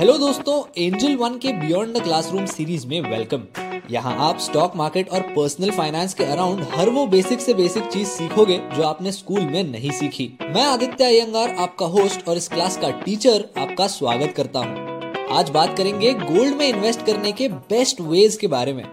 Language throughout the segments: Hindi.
हेलो दोस्तों एंजल वन के बियॉन्ड द क्लासरूम सीरीज़ में वेलकम यहाँ आप स्टॉक मार्केट और पर्सनल फाइनेंस के अराउंड हर वो बेसिक से बेसिक चीज़ सीखोगे जो आपने स्कूल में नहीं सीखी. मैं आदित्य अयंगार, आपका होस्ट और इस क्लास का टीचर आपका स्वागत करता हूँ. आज बात करेंगे गोल्ड में इन्वेस्ट करने के बेस्ट वेज के बारे में.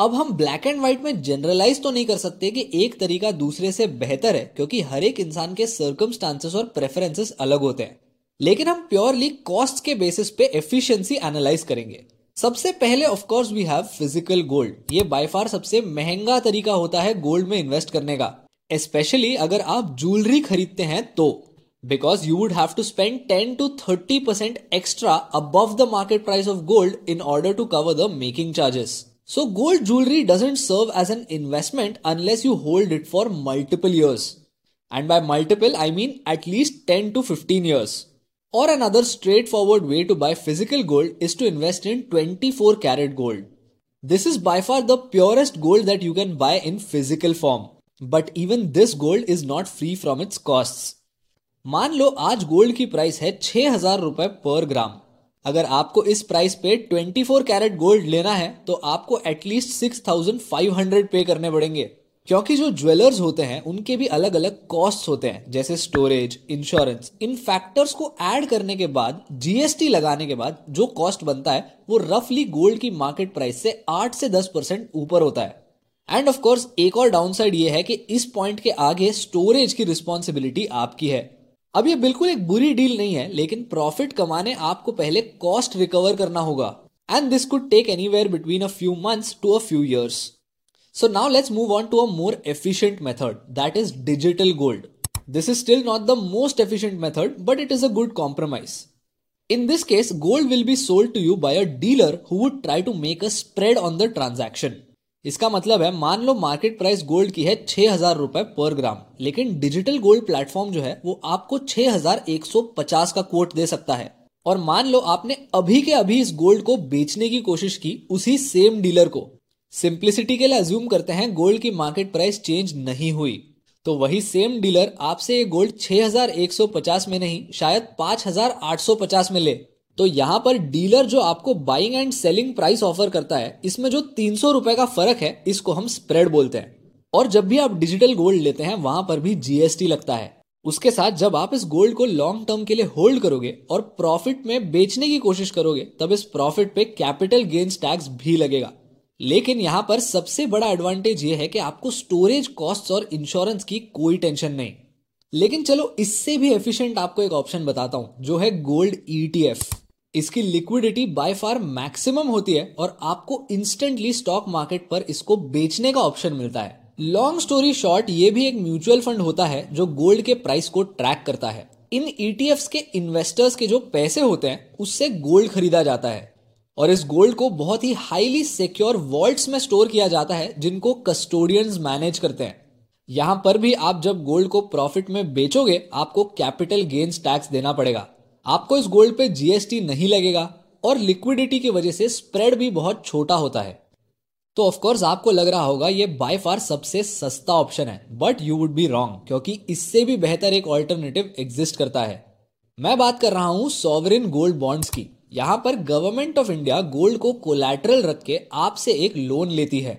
अब हम ब्लैक एंड व्हाइट में जनरलाइज तो नहीं कर सकते कि एक तरीका दूसरे से बेहतर है, क्योंकि हर एक इंसान के सर्कमस्टांसेस और प्रेफरेंसेस अलग होते हैं। लेकिन हम प्योरली कॉस्ट के बेसिस पे एफिशिएंसी एनालाइज करेंगे। सबसे पहले of course we have physical gold ये बाय फार सबसे महँगा तरीका होता है गोल्ड में इन्वेस्ट करने का। स्पेशली अगर आप ज्वेलरी खरीदते हैं तो। Because you would have to spend 10 to 30 percent extra above the market price of gold in order to cover the making charges So gold jewelry doesn't serve as an investment unless you hold it for multiple years. And by multiple, I mean at least 10 to 15 years. Or another straightforward way to buy physical gold is to invest in 24 karat gold. This is by far the purest gold that you can buy in physical form. But even this gold is not free from its costs. मान लो आज गोल्ड की प्राइस है छह हजार रुपए पर ग्राम अगर आपको इस प्राइस पे 24 कैरेट गोल्ड लेना है तो आपको एटलीस्ट 6500 पे करने पड़ेंगे। क्योंकि जो ज्वेलर्स होते हैं, उनके भी अलग अलग कॉस्ट होते हैं, जैसे स्टोरेज इंश्योरेंस इन फैक्टर्स को ऐड करने के बाद जीएसटी लगाने के बाद, जो कॉस्ट बनता है, वो रफली गोल्ड की मार्केट प्राइस से 8 से 10 परसेंट ऊपर होता है। एंड ऑफ़ कोर्स एक और डाउनसाइड ये है कि इस पॉइंट के आगे स्टोरेज की रिस्पॉन्सिबिलिटी आपकी है। अब ये बिल्कुल एक बुरी डील नहीं है लेकिन प्रॉफिट कमाने आपको पहले कॉस्ट रिकवर करना होगा and this could take anywhere between a few months to a few years so now let's move on to a more efficient method that is digital gold this is still not the most efficient method but it is a good compromise In this case, gold will be sold to you by a dealer who would try to make a spread on the transaction. इसका मतलब है, मान लो मार्केट प्राइस गोल्ड की है छह हज़ार रुपए पर ग्राम लेकिन डिजिटल गोल्ड प्लेटफॉर्म जो है, वो आपको छह हज़ार एक सौ पचास का कोट दे सकता है। और मान लो आपने अभी के अभी इस गोल्ड को बेचने की कोशिश की उसी सेम डीलर को। सिंप्लिसिटी के लिए अज्यूम करते हैं गोल्ड की मार्केट प्राइस चेंज नहीं हुई। तो वही सेम डीलर आपसे ये गोल्ड 6150 में नहीं, शायद 5850 में ले। तो यहाँ पर डीलर जो आपको buying and selling price offer करता है, इसमें जो तीन सौ रुपए का फ़र्क है, इसको हम स्प्रेड बोलते हैं। और जब भी आप डिजिटल गोल्ड लेते हैं, वहाँ पर भी जीएसटी लगता है। उसके साथ जब आप इस गोल्ड को लॉन्ग टर्म के लिए होल्ड करोगे और प्रॉफिट में बेचने की कोशिश करोगे, तब इस प्रॉफिट पे कैपिटल गेन्स टैक्स भी लगेगा। लेकिन यहाँ पर सबसे बड़ा एडवांटेज ये है कि आपको स्टोरेज कॉस्ट और इंश्योरेंस की कोई टेंशन नहीं। लेकिन चलो, इससे भी एफिशिएंट आपको एक ऑप्शन बताता हूँ, जो है गोल्ड ईटीएफ इसकी लिक्विडिटी बाय फार मैक्सिमम होती है और आपको इंस्टेंटली स्टॉक मार्केट पर इसको बेचने का ऑप्शन मिलता है। लॉन्ग स्टोरी शॉर्ट ये भी एक म्यूचुअल फंड होता है जो गोल्ड के प्राइस को ट्रैक करता है। इन ईटीएफ के इन्वेस्टर्स के जो पैसे होते हैं, उससे गोल्ड खरीदा जाता है। और इस गोल्ड को बहुत ही हाईली सिक्योर वॉल्ट्स में स्टोर किया जाता है, जिनको कस्टोडियंस मैनेज करते हैं। यहाँ पर भी आप जब गोल्ड को प्रॉफिट में बेचोगे, आपको कैपिटल गेन्स टैक्स देना पड़ेगा। आपको इस गोल्ड पे जीएसटी नहीं लगेगा और लिक्विडिटी की वजह से स्प्रेड भी बहुत छोटा होता है। तो ऑफकोर्स आपको लग रहा होगा ये बाय फार सबसे सस्ता ऑप्शन है but you would be wrong क्योंकि इससे भी बेहतर एक ऑल्टरनेटिव एग्जिस्ट करता है। मैं बात कर रहा हूँ सॉवरिन गोल्ड बॉन्ड्स की। यहाँ पर गवर्नमेंट ऑफ़ इंडिया गोल्ड को कोलैटरल रख के आपसे एक लोन लेती है।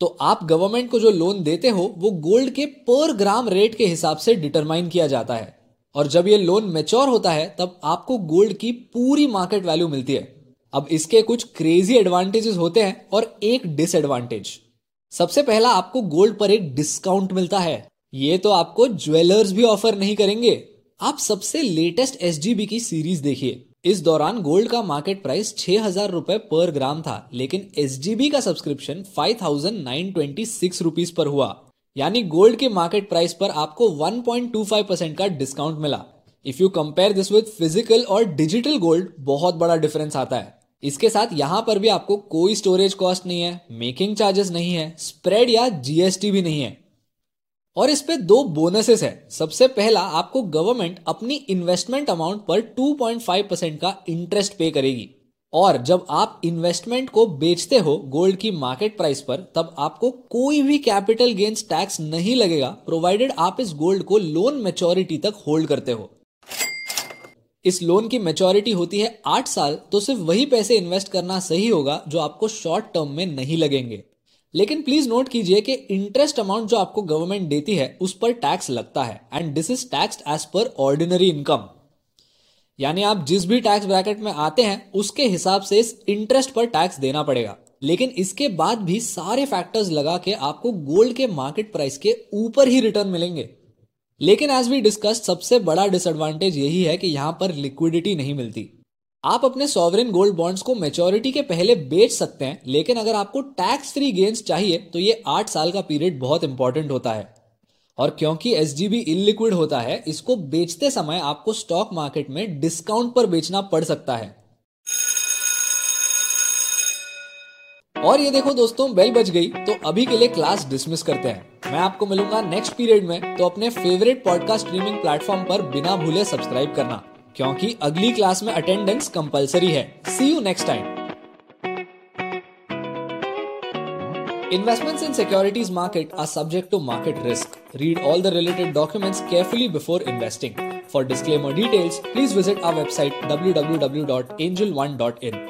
तो आप गवर्नमेंट को जो लोन देते हो, वो गोल्ड के पर ग्राम रेट के हिसाब से डिटरमाइन किया जाता है। और जब ये लोन मेच्योर होता है, तब आपको गोल्ड की पूरी मार्केट वैल्यू मिलती है। अब इसके कुछ क्रेजी एडवांटेजेस होते हैं और एक डिसएडवांटेज सबसे पहला आपको गोल्ड पर एक डिस्काउंट मिलता है। ये तो आपको ज्वेलर्स भी ऑफ़र नहीं करेंगे। आप सबसे लेटेस्ट एसजीबी की सीरीज़ देखिए। इस दौरान गोल्ड का मार्केट प्राइस छह हज़ार रुपए पर ग्राम था, लेकिन एसजीबी का subscription five thousand nine twenty six rupees पर हुआ। यानी गोल्ड के मार्केट प्राइस पर आपको 1.25 परसेंट का डिस्काउंट मिला। If you compare this with physical और डिजिटल गोल्ड बहुत बड़ा डिफरेंस आता है। इसके साथ यहाँ पर भी आपको कोई स्टोरेज कॉस्ट नहीं है मेकिंग चार्जेस नहीं है स्प्रेड या जीएसटी भी नहीं है। और इस पे दो बोनसेस है। सबसे पहला, आपको गवर्नमेंट अपनी इन्वेस्टमेंट अमाउंट पर 2.5 परसेंट का इंटरेस्ट पे करेगी। और जब आप इन्वेस्टमेंट को बेचते हो गोल्ड की मार्केट प्राइस पर, तब आपको कोई भी कैपिटल गेन्स टैक्स नहीं लगेगा प्रोवाइडेड आप इस गोल्ड को लोन मेचोरिटी तक होल्ड करते हो। इस लोन की मेचोरिटी होती है आठ साल तो सिर्फ़ वही पैसे इन्वेस्ट करना सही होगा जो आपको शॉर्ट टर्म में नहीं लगेंगे। लेकिन प्लीज़ नोट कीजिए कि इंटरेस्ट अमाउंट जो आपको गवर्नमेंट देती है, उस पर टैक्स लगता है and this is tax as per ordinary income यानी आप जिस भी टैक्स ब्रैकेट में आते हैं, उसके हिसाब से इस इंटरेस्ट पर टैक्स देना पड़ेगा। लेकिन इसके बाद भी सारे फैक्टर्स लगा के आपको गोल्ड के मार्केट प्राइस के ऊपर ही रिटर्न मिलेंगे। लेकिन एज वी डिस्कस सबसे बड़ा डिसएडवांटेज यही है कि यहाँ पर लिक्विडिटी नहीं मिलती। आप अपने सॉवरेन गोल्ड बॉन्ड्स को मेच्योरिटी के पहले बेच सकते हैं, लेकिन अगर आपको टैक्स फ्री गेन्स चाहिए तो ये आठ साल का पीरियड बहुत इंपॉर्टेंट होता है। और क्योंकि एस जी इलिक्विड होता है, इसको बेचते समय आपको स्टॉक मार्केट में डिस्काउंट पर बेचना पड़ सकता है। और ये देखो दोस्तों बेल बज गई तो अभी के लिए क्लास डिसमिस करते हैं। मैं आपको मिलूँगा नेक्स्ट पीरियड में तो अपने फेवरेट पॉडकास्ट स्ट्रीमिंग प्लेटफॉर्म पर बिना भूले सब्सक्राइब करना, क्योंकि अगली क्लास में अटेंडेंस कंपलसरी है। See you next time Investments in securities market are subject to market risk. Read all the related documents carefully before investing. For disclaimer details, please visit our website www.angel1.in.